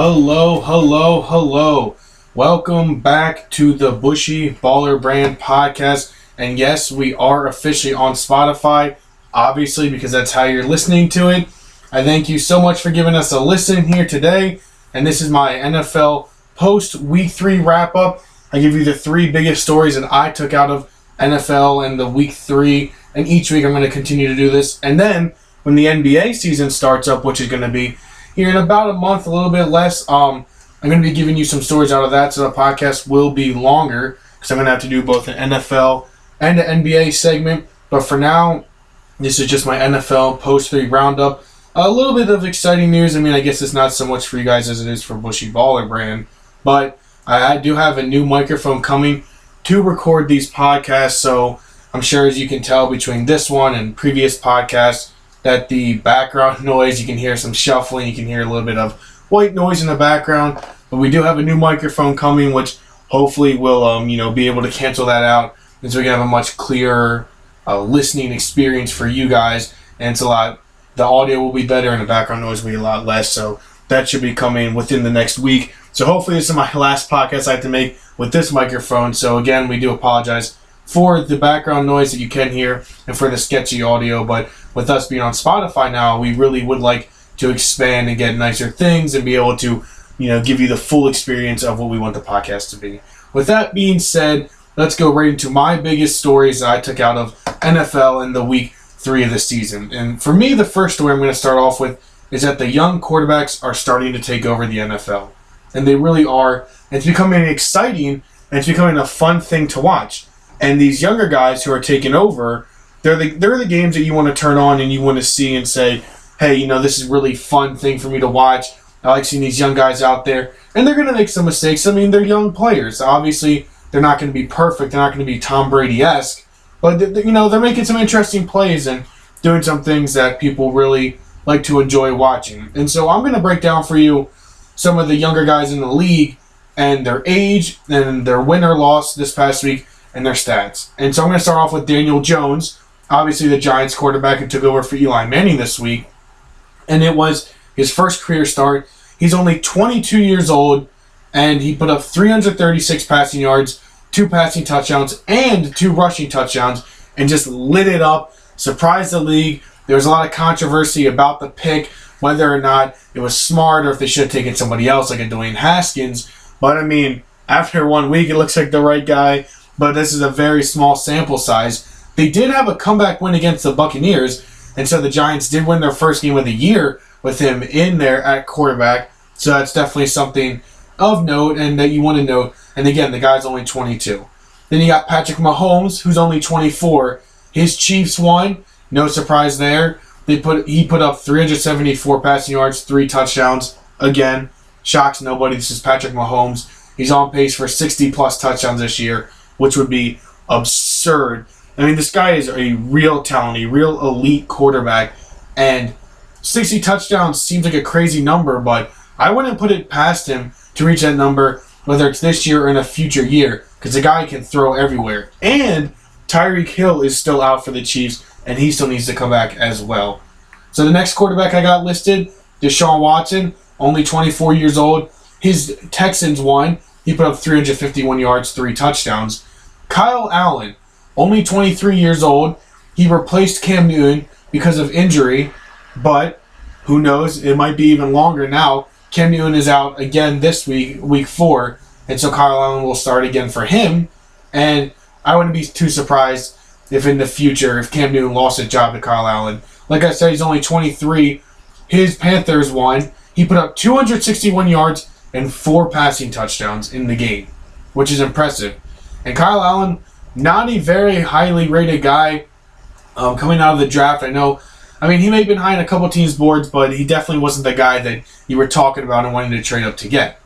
Hello, hello, hello. Welcome back to the Bushy Baller Brand podcast. And yes, we are officially on Spotify, obviously, because that's how you're listening to it. I thank you so much for giving us a listen here today. And this is my NFL post week three wrap up. I give you the three biggest stories that I took out of NFL and the week three. And each week I'm going to continue to do this. And then when the NBA season starts up, which is going to be here in about a month, a little bit less. Um, I'm going to be giving you some stories out of that, so the podcast will be longer because I'm going to have to do both an NFL and an NBA segment. But for now, this is just my NFL post three roundup. A little bit of exciting news. I mean, I guess it's not so much for you guys as it is for Bushy Baller Brand, but I, I do have a new microphone coming to record these podcasts. So I'm sure, as you can tell between this one and previous podcasts, that the background noise, you can hear some shuffling, you can hear a little bit of white noise in the background. But we do have a new microphone coming, which hopefully will, um, you know, be able to cancel that out, and so we can have a much clearer uh, listening experience for you guys. And it's a lot. The audio will be better, and the background noise will be a lot less. So that should be coming within the next week. So hopefully, this is my last podcast I have to make with this microphone. So again, we do apologize for the background noise that you can hear and for the sketchy audio. But with us being on Spotify now, we really would like to expand and get nicer things and be able to, you know, give you the full experience of what we want the podcast to be. With that being said, let's go right into my biggest stories that I took out of NFL in the week three of the season. And for me, the first story I'm going to start off with is that the young quarterbacks are starting to take over the NFL. And they really are. It's becoming exciting and it's becoming a fun thing to watch. And these younger guys who are taking over, they're the they're the games that you want to turn on and you want to see and say, hey, you know, this is really fun thing for me to watch. I like seeing these young guys out there, and they're going to make some mistakes. I mean, they're young players. Obviously, they're not going to be perfect. They're not going to be Tom Brady esque, but you know, they're making some interesting plays and doing some things that people really like to enjoy watching. And so, I'm going to break down for you some of the younger guys in the league and their age and their win or loss this past week and their stats. And so I'm going to start off with Daniel Jones, obviously the Giants quarterback who took over for Eli Manning this week. And it was his first career start. He's only 22 years old, and he put up 336 passing yards, two passing touchdowns, and two rushing touchdowns, and just lit it up, surprised the league. There was a lot of controversy about the pick, whether or not it was smart or if they should have taken somebody else like a Dwayne Haskins. But I mean, after one week, it looks like the right guy but this is a very small sample size. They did have a comeback win against the Buccaneers, and so the Giants did win their first game of the year with him in there at quarterback. So that's definitely something of note and that you want to note. And again, the guy's only 22. Then you got Patrick Mahomes, who's only 24. His Chiefs won. No surprise there. They put he put up 374 passing yards, three touchdowns. Again, shocks nobody. This is Patrick Mahomes. He's on pace for 60 plus touchdowns this year which would be absurd. I mean, this guy is a real talent, a real elite quarterback, and 60 touchdowns seems like a crazy number, but I wouldn't put it past him to reach that number, whether it's this year or in a future year, because the guy can throw everywhere. And Tyreek Hill is still out for the Chiefs, and he still needs to come back as well. So the next quarterback I got listed, Deshaun Watson, only 24 years old. His Texans won. He put up 351 yards, three touchdowns. Kyle Allen, only 23 years old. He replaced Cam Newton because of injury, but who knows? It might be even longer now. Cam Newton is out again this week, week four, and so Kyle Allen will start again for him. And I wouldn't be too surprised if in the future, if Cam Newton lost his job to Kyle Allen. Like I said, he's only 23. His Panthers won. He put up 261 yards and four passing touchdowns in the game, which is impressive. And Kyle Allen, not a very highly rated guy um, coming out of the draft. I know, I mean, he may have been high on a couple teams' boards, but he definitely wasn't the guy that you were talking about and wanting to trade up to get.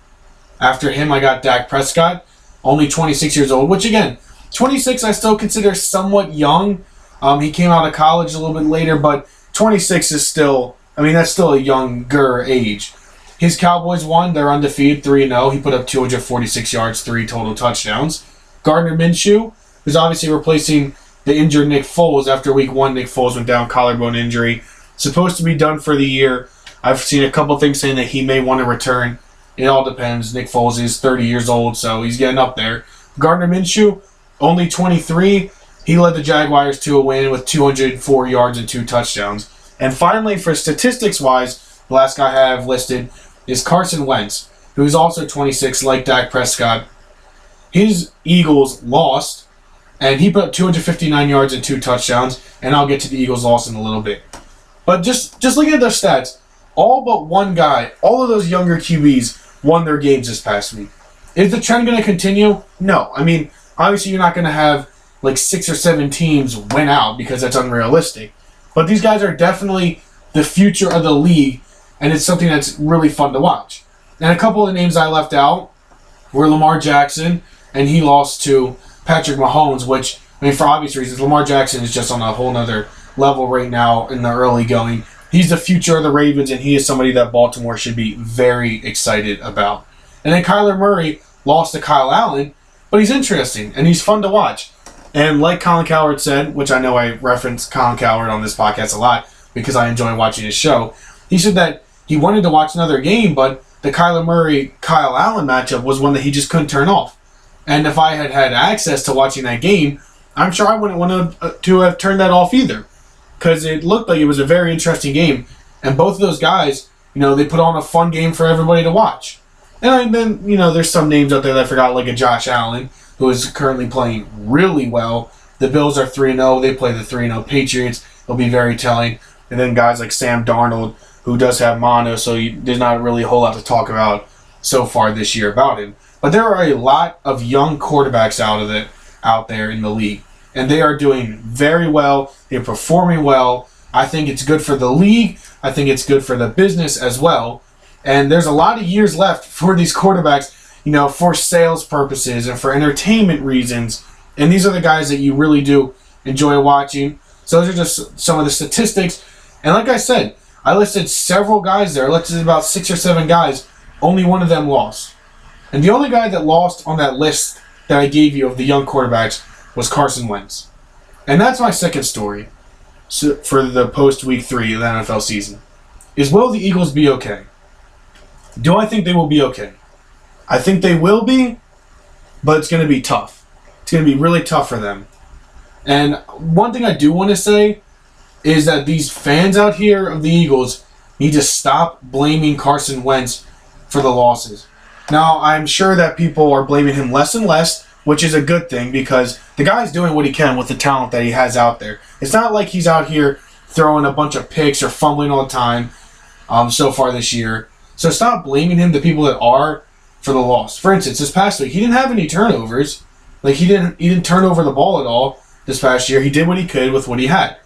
After him, I got Dak Prescott, only 26 years old, which again, 26 I still consider somewhat young. Um, he came out of college a little bit later, but 26 is still, I mean, that's still a younger age. His Cowboys won. They're undefeated, 3 0. He put up 246 yards, three total touchdowns. Gardner Minshew, who's obviously replacing the injured Nick Foles after week one. Nick Foles went down collarbone injury. Supposed to be done for the year. I've seen a couple things saying that he may want to return It all depends. Nick Foles is 30 years old, so he's getting up there. Gardner Minshew, only 23. He led the Jaguars to a win with 204 yards and two touchdowns. And finally, for statistics wise, the last guy I have listed is Carson Wentz, who's also 26, like Dak Prescott. His Eagles lost, and he put up 259 yards and two touchdowns. And I'll get to the Eagles' loss in a little bit. But just just looking at their stats, all but one guy, all of those younger QBs won their games this past week. Is the trend going to continue? No. I mean, obviously, you're not going to have like six or seven teams win out because that's unrealistic. But these guys are definitely the future of the league, and it's something that's really fun to watch. And a couple of names I left out were Lamar Jackson, and he lost to Patrick Mahomes, which, I mean, for obvious reasons, Lamar Jackson is just on a whole nother level right now in the early going. He's the future of the Ravens, and he is somebody that Baltimore should be very excited about. And then Kyler Murray lost to Kyle Allen, but he's interesting and he's fun to watch. And like Colin Cowherd said, which I know I reference Colin Cowherd on this podcast a lot because I enjoy watching his show, he said that he wanted to watch another game, but the Kyler Murray Kyle Allen matchup was one that he just couldn't turn off. And if I had had access to watching that game, I'm sure I wouldn't want to, uh, to have turned that off either because it looked like it was a very interesting game. And both of those guys, you know, they put on a fun game for everybody to watch. And then, you know, there's some names out there that I forgot, like a Josh Allen, who is currently playing really well. The Bills are 3 0. They play the 3 0 Patriots. It'll be very telling. And then guys like Sam Darnold, who does have mono, so you, there's not really a whole lot to talk about so far this year about him. But there are a lot of young quarterbacks out of it out there in the league and they are doing very well. They're performing well. I think it's good for the league. I think it's good for the business as well. And there's a lot of years left for these quarterbacks, you know, for sales purposes and for entertainment reasons. And these are the guys that you really do enjoy watching. So those are just some of the statistics. And like I said, I listed several guys there. I listed about six or seven guys. Only one of them lost. And the only guy that lost on that list that I gave you of the young quarterbacks was Carson Wentz. And that's my second story for the post week three of the NFL season. Is will the Eagles be okay? Do I think they will be okay? I think they will be, but it's going to be tough. It's going to be really tough for them. And one thing I do want to say is that these fans out here of the Eagles need to stop blaming Carson Wentz for the losses. Now, I'm sure that people are blaming him less and less which is a good thing because the guy's doing what he can with the talent that he has out there. It's not like he's out here throwing a bunch of picks or fumbling all the time um, so far this year. So stop blaming him, the people that are, for the loss. For instance, this past week, he didn't have any turnovers. Like he didn't he didn't turn over the ball at all this past year. He did what he could with what he had.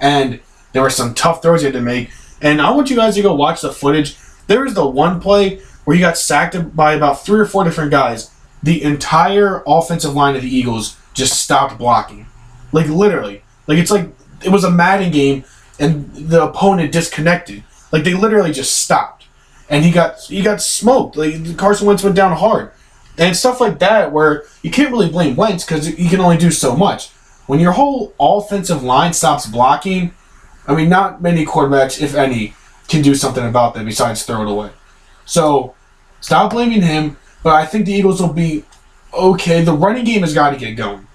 And there were some tough throws he had to make. And I want you guys to go watch the footage. There was the one play where he got sacked by about three or four different guys the entire offensive line of the Eagles just stopped blocking. Like literally. Like it's like it was a Madden game and the opponent disconnected. Like they literally just stopped. And he got he got smoked. Like Carson Wentz went down hard. And stuff like that where you can't really blame Wentz because he can only do so much. When your whole offensive line stops blocking, I mean not many quarterbacks, if any, can do something about that besides throw it away. So stop blaming him but I think the Eagles will be okay. The running game has got to get going.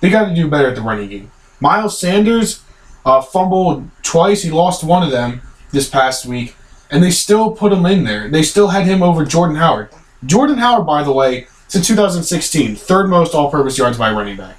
They got to do better at the running game. Miles Sanders uh, fumbled twice. He lost one of them this past week, and they still put him in there. They still had him over Jordan Howard. Jordan Howard, by the way, since 2016, third most all-purpose yards by running back.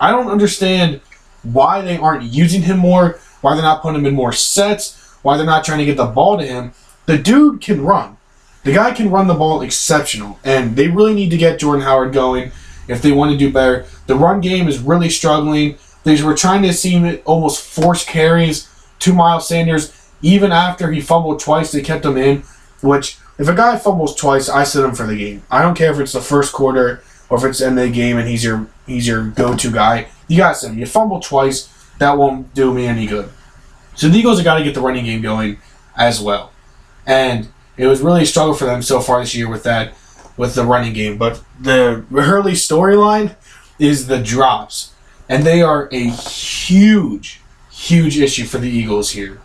I don't understand why they aren't using him more. Why they're not putting him in more sets. Why they're not trying to get the ball to him. The dude can run. The guy can run the ball exceptional, and they really need to get Jordan Howard going if they want to do better. The run game is really struggling. They were trying to see almost force carries to Miles Sanders. Even after he fumbled twice, they kept him in. Which, if a guy fumbles twice, I sit him for the game. I don't care if it's the first quarter or if it's end of the game and he's your he's your go-to guy. You got to him. You fumble twice, that won't do me any good. So the Eagles have got to get the running game going as well. And it was really a struggle for them so far this year with that, with the running game. But the Hurley storyline is the drops, and they are a huge, huge issue for the Eagles here.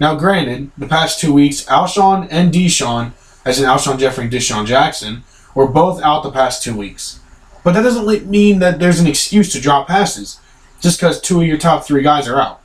Now, granted, the past two weeks, Alshon and DeSean as in Alshon Jeffery and DeSean Jackson, were both out the past two weeks. But that doesn't mean that there's an excuse to drop passes just because two of your top three guys are out.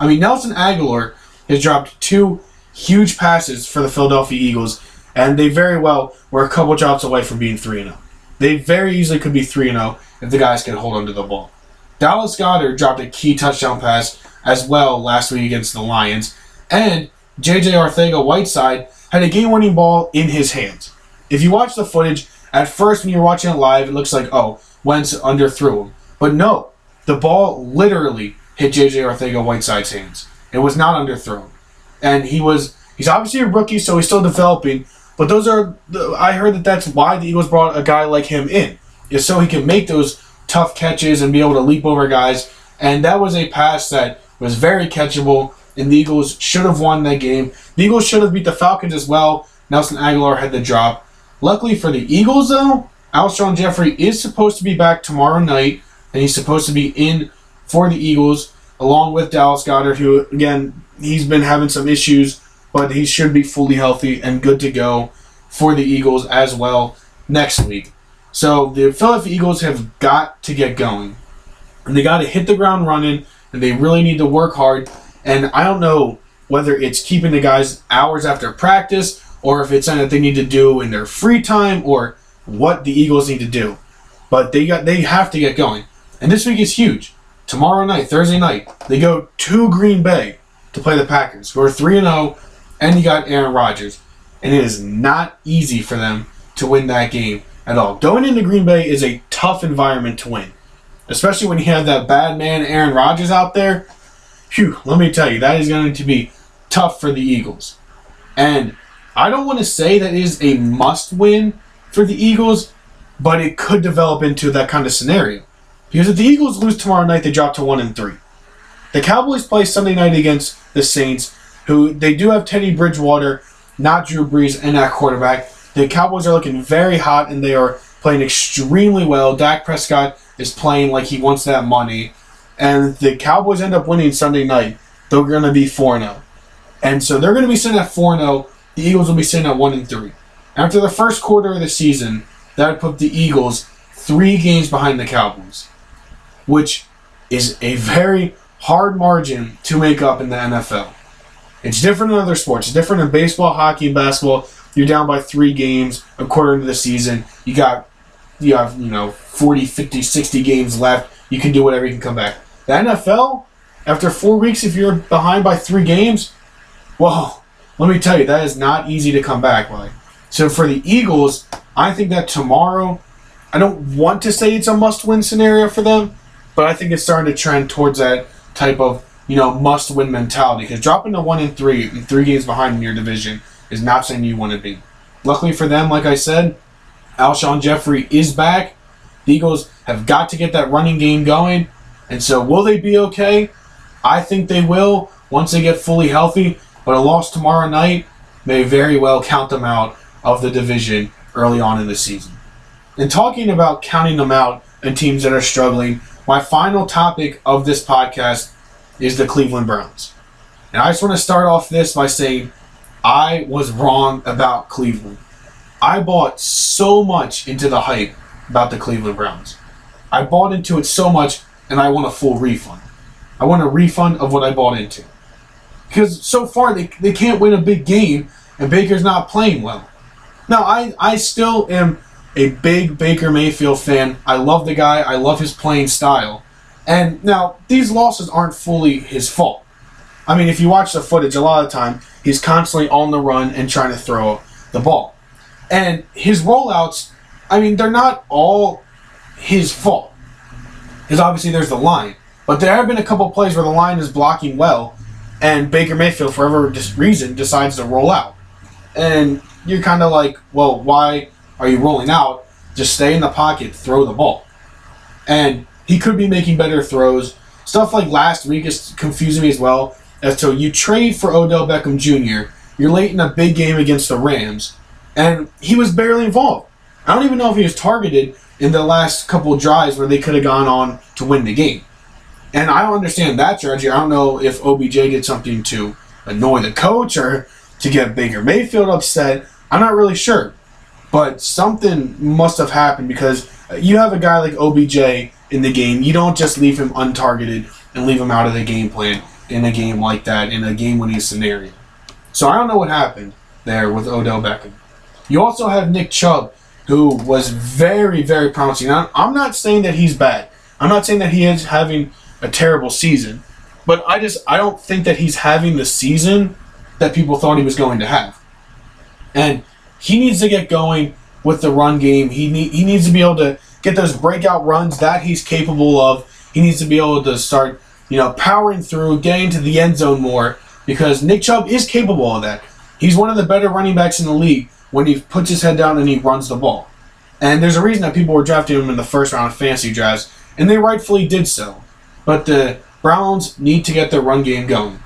I mean, Nelson Agholor has dropped two huge passes for the Philadelphia Eagles, and they very well were a couple drops away from being 3 0. They very easily could be 3 0 if the guys can hold onto the ball. Dallas Goedert dropped a key touchdown pass as well last week against the Lions, and JJ Arcega Whiteside had a game winning ball in his hands. If you watch the footage, at first when you're watching it live, it looks like, oh, Wentz underthrew him. But no, the ball literally hit JJ Arcega Whiteside's hands. It was not underthrown. And he was, he's obviously a rookie, so he's still developing. But those are, I heard that that's why the Eagles brought a guy like him in, is so he can make those tough catches and be able to leap over guys. And that was a pass that was very catchable, and the Eagles should have won that game. The Eagles should have beat the Falcons as well. Nelson Agholor had the drop. Luckily for the Eagles, though, Alshon Jeffery is supposed to be back tomorrow night, and he's supposed to be in for the Eagles along with Dallas Goedert, who again he's been having some issues, but he should be fully healthy and good to go for the Eagles as well next week. So the Philadelphia Eagles have got to get going, and they got to hit the ground running, and they really need to work hard. And I don't know whether it's keeping the guys hours after practice or if it's something that they need to do in their free time or what the Eagles need to do. But they got they have to get going. And this week is huge. Tomorrow night, Thursday night, they go to Green Bay to play the Packers, who are 3 0, and you got Aaron Rodgers. And it is not easy for them to win that game at all. Going into Green Bay is a tough environment to win, especially when you have that bad man Aaron Rodgers out there. Phew, let me tell you, that is going to be tough for the Eagles. And I don't want to say that is a must win for the Eagles, but it could develop into that kind of scenario. Because if the Eagles lose tomorrow night, they drop to one and three. The Cowboys play Sunday night against the Saints, who they do have Teddy Bridgewater, not Drew Brees, and that quarterback. The Cowboys are looking very hot and they are playing extremely well. Dak Prescott is playing like he wants that money. And the Cowboys end up winning Sunday night. They're going to be 4 0. And so they're going to be sitting at 4 0 the Eagles will be sitting at one and three. After the first quarter of the season, that would put the Eagles three games behind the Cowboys, which is a very hard margin to make up in the NFL. It's different in other sports. It's different in baseball, hockey, and basketball. You're down by three games a quarter into the season. You got you have, you know, 40, 50, 60 games left. You can do whatever, you can come back. The NFL, after four weeks, if you're behind by three games, well, let me tell you, that is not easy to come back by. So for the Eagles, I think that tomorrow, I don't want to say it's a must-win scenario for them, but I think it's starting to trend towards that type of you know must-win mentality. Because dropping to one and three and three games behind in your division is not something you want to be. Luckily for them, like I said, Alshon Jeffery is back. The Eagles have got to get that running game going, and so will they be okay? I think they will once they get fully healthy. But a loss tomorrow night may very well count them out of the division early on in the season. And talking about counting them out and teams that are struggling, my final topic of this podcast is the Cleveland Browns. And I just want to start off this by saying I was wrong about Cleveland. I bought so much into the hype about the Cleveland Browns. I bought into it so much and I want a full refund. I want a refund of what I bought into. Because so far they, they can't win a big game and Baker's not playing well. Now, I, I still am a big Baker Mayfield fan. I love the guy, I love his playing style. And now, these losses aren't fully his fault. I mean, if you watch the footage, a lot of the time, he's constantly on the run and trying to throw the ball. And his rollouts, I mean, they're not all his fault. Because obviously there's the line. But there have been a couple plays where the line is blocking well, and Baker Mayfield, for whatever reason, decides to roll out. And you're kind of like, well, why are you rolling out? Just stay in the pocket, throw the ball. And he could be making better throws. Stuff like last week is confusing me as well. As to you trade for Odell Beckham Jr., you're late in a big game against the Rams, and he was barely involved. I don't even know if he was targeted in the last couple drives where they could have gone on to win the game. And I don't understand that strategy. I don't know if OBJ did something to annoy the coach or to get Baker Mayfield upset, I'm not really sure. But something must have happened because you have a guy like OBJ in the game. You don't just leave him untargeted and leave him out of the game plan in a game like that, in a game winning scenario. So I don't know what happened there with Odell Beckham. You also have Nick Chubb, who was very, very promising. Now, I'm not saying that he's bad. I'm not saying that he is having a terrible season, but I just I don't think that he's having the season that people thought he was going to have. And he needs to get going with the run game. He need, he needs to be able to get those breakout runs that he's capable of. He needs to be able to start, you know, powering through, getting to the end zone more because Nick Chubb is capable of that. He's one of the better running backs in the league when he puts his head down and he runs the ball. And there's a reason that people were drafting him in the first round of fantasy drafts, and they rightfully did so. But the Browns need to get their run game going.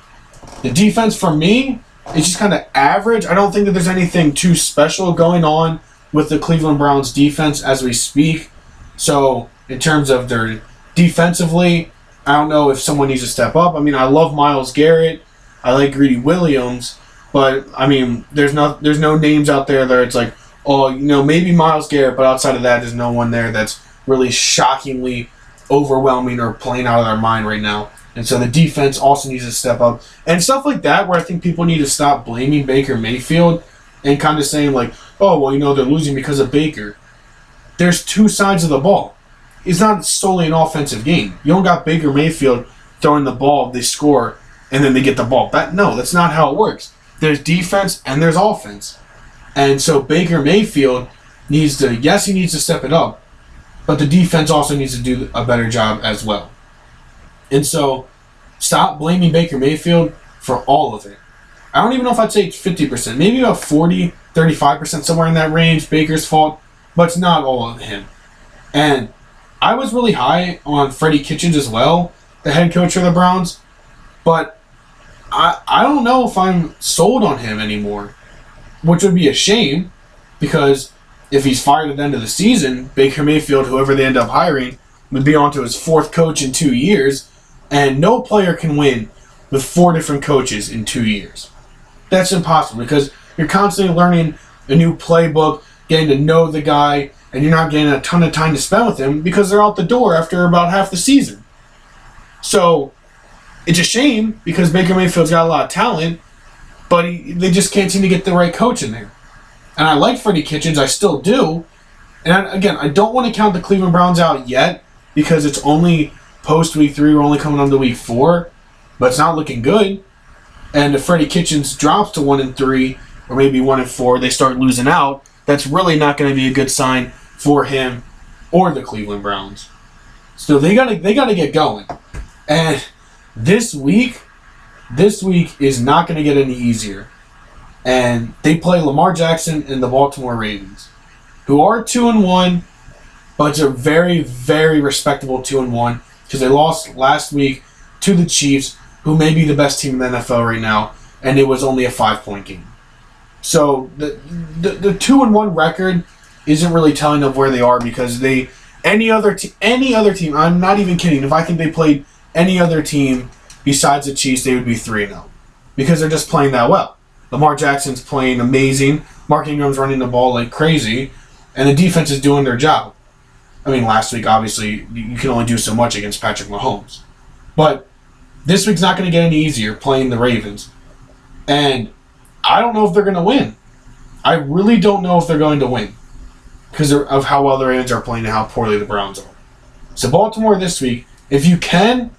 The defense, for me, is just kind of average. I don't think that there's anything too special going on with the Cleveland Browns defense as we speak. So, in terms of their defensively, I don't know if someone needs to step up. I mean, I love Myles Garrett. I like Greedy Williams. But I mean, there's no there's no names out there that it's like, oh, you know, maybe Myles Garrett, but outside of that, there's no one there that's really shockingly overwhelming or playing out of their mind right now. And so the defense also needs to step up and stuff like that, where I think people need to stop blaming Baker Mayfield and kind of saying like, oh, well, you know, they're losing because of Baker. There's two sides of the ball. It's not solely an offensive game. You don't got Baker Mayfield throwing the ball, they score, and then they get the ball back. No, that's not how it works there's defense and there's offense. And so Baker Mayfield needs to, yes, he needs to step it up, but the defense also needs to do a better job as well. And so stop blaming Baker Mayfield for all of it. I don't even know if I'd say 50%, maybe about 40, 35%, somewhere in that range, Baker's fault, but it's not all of him. And I was really high on Freddie Kitchens as well, the head coach of the Browns, but I, I don't know if I'm sold on him anymore, which would be a shame because if he's fired at the end of the season, Baker Mayfield, whoever they end up hiring, would be on to his fourth coach in two years, and no player can win with four different coaches in two years. That's impossible because you're constantly learning a new playbook, getting to know the guy, and you're not getting a ton of time to spend with him because they're out the door after about half the season. So it's a shame because Baker Mayfield's got a lot of talent, but he, they just can't seem to get the right coach in there. And I like Freddie Kitchens, I still do. And again, I don't want to count the Cleveland Browns out yet because it's only post week three. We're only coming on to week four, but it's not looking good. And if Freddie Kitchens drops to one and three, or maybe one and four, they start losing out. That's really not going to be a good sign for him or the Cleveland Browns. So they gotta they gotta get going. And this week, this week is not going to get any easier. And they play Lamar Jackson and the Baltimore Ravens, who are two and one, but it's a very, very respectable two and one because they lost last week to the Chiefs, who may be the best team in the NFL right now, and it was only a five point game. So the, the the two and one record isn't really telling of where they are because they any other te- any other team. I'm not even kidding. If I think they played any other team besides the Chiefs, they would be 3 and 0 because they're just playing that well. Lamar Jackson's playing amazing. Mark Ingram's running the ball like crazy, and the defense is doing their job. I mean, last week, obviously, you can only do so much against Patrick Mahomes. But this week's not going to get any easier playing the Ravens. And I don't know if they're going to win. I really don't know if they're going to win because of how well the Ravens are playing and how poorly the Browns are. So, Baltimore this week, if you can,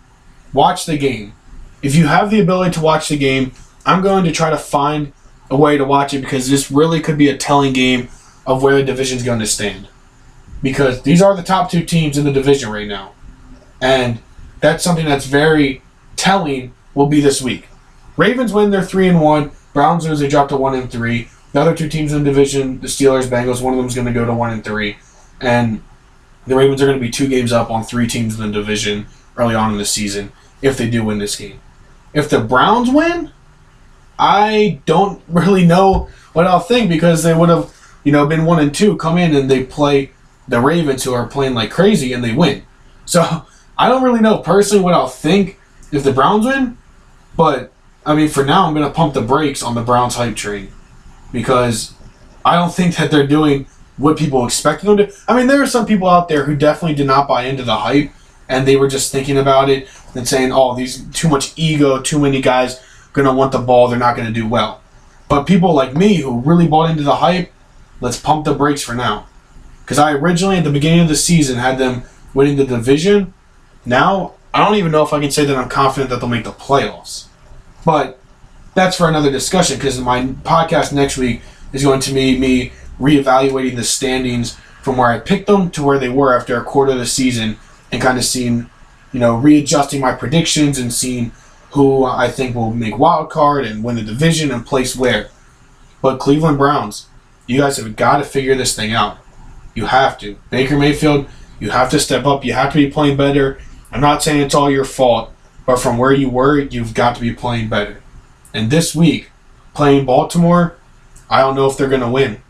watch the game. If you have the ability to watch the game, I'm going to try to find a way to watch it because this really could be a telling game of where the division's going to stand. Because these are the top two teams in the division right now. And that's something that's very telling will be this week. Ravens win, they're three and one. Browns lose, they drop to one and three. The other two teams in the division, the Steelers, Bengals, one of them is going to go to one and three. And the Ravens are going to be two games up on three teams in the division early on in the season if they do win this game. If the Browns win, I don't really know what I'll think because they would have, you know, been one and two, come in and they play the Ravens who are playing like crazy and they win. So I don't really know personally what I'll think if the Browns win, but I mean for now I'm gonna pump the brakes on the Browns hype train because I don't think that they're doing what people expected them to. I mean, there are some people out there who definitely did not buy into the hype, and they were just thinking about it and saying, "Oh, these too much ego, too many guys gonna want the ball, they're not gonna do well." But people like me who really bought into the hype, let's pump the brakes for now. Because I originally at the beginning of the season had them winning the division. Now I don't even know if I can say that I'm confident that they'll make the playoffs. But that's for another discussion because my podcast next week is going to be me reevaluating the standings from where I picked them to where they were after a quarter of the season and kind of seeing, you know, readjusting my predictions and seeing who I think will make wild card and win the division and place where. But Cleveland Browns, you guys have got to figure this thing out. You have to. Baker Mayfield, you have to step up. You have to be playing better. I'm not saying it's all your fault, but from where you were, you've got to be playing better. And this week, playing Baltimore, I don't know if they're going to win.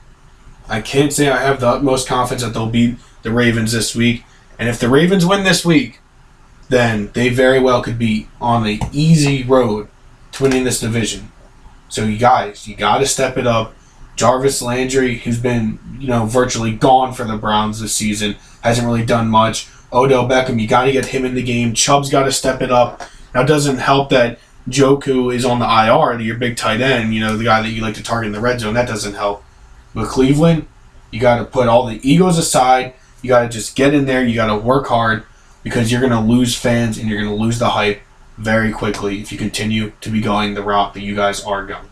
I can't say I have the utmost confidence that they'll beat the Ravens this week. And if the Ravens win this week, then they very well could be on the easy road to winning this division. So you guys, you got to step it up. Jarvis Landry, who's been you know virtually gone for the Browns this season, hasn't really done much. Odell Beckham, you got to get him in the game. Chubb's got to step it up. Now it doesn't help that Njoku is on the IR, your big tight end, you know, the guy that you like to target in the red zone. That doesn't help. But Cleveland, you got to put all the egos aside. You got to just get in there. You got to work hard because you're going to lose fans and you're going to lose the hype very quickly if you continue to be going the route that you guys are going.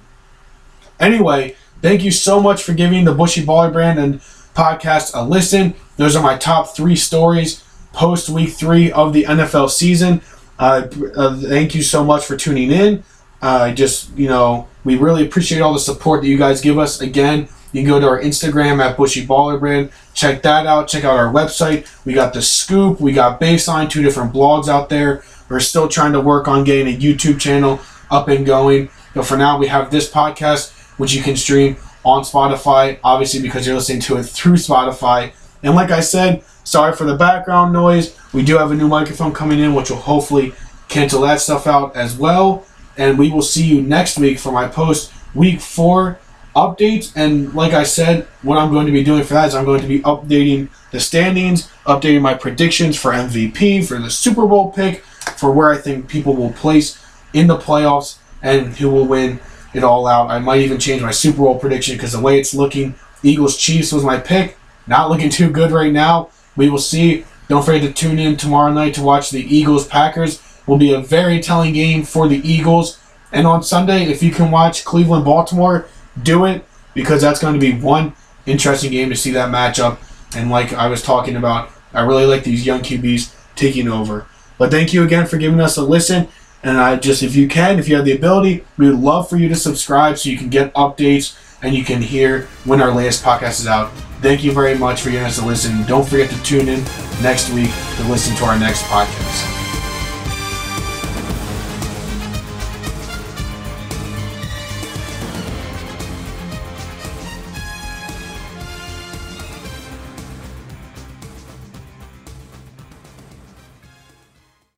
Anyway, thank you so much for giving the Bushy Baller Brand and podcast a listen. Those are my top three stories post week three of the NFL season. Uh, uh, thank you so much for tuning in. Uh, just, you know, we really appreciate all the support that you guys give us. Again, you can go to our Instagram at Bushy Baller Brand. Check that out. Check out our website. We got the Scoop. We got Baseline. Two different blogs out there. We're still trying to work on getting a YouTube channel up and going. But for now, we have this podcast, which you can stream on Spotify, obviously because you're listening to it through Spotify. And like I said, sorry for the background noise. We do have a new microphone coming in, which will hopefully cancel that stuff out as well. And we will see you next week for my post week four updates. And like I said, what I'm going to be doing for that is I'm going to be updating the standings, updating my predictions for MVP, for the Super Bowl pick, for where I think people will place in the playoffs and who will win it all out. I might even change my Super Bowl prediction because the way it's looking, Eagles Chiefs was my pick. Not looking too good right now. We will see. Don't forget to tune in tomorrow night to watch the Eagles Packers. Will be a very telling game for the Eagles. And on Sunday, if you can watch Cleveland Baltimore, do it because that's going to be one interesting game to see that matchup. And like I was talking about, I really like these young QBs taking over. But thank you again for giving us a listen. And I just, if you can, if you have the ability, we would love for you to subscribe so you can get updates and you can hear when our latest podcast is out. Thank you very much for giving us a listen. Don't forget to tune in next week to listen to our next podcast.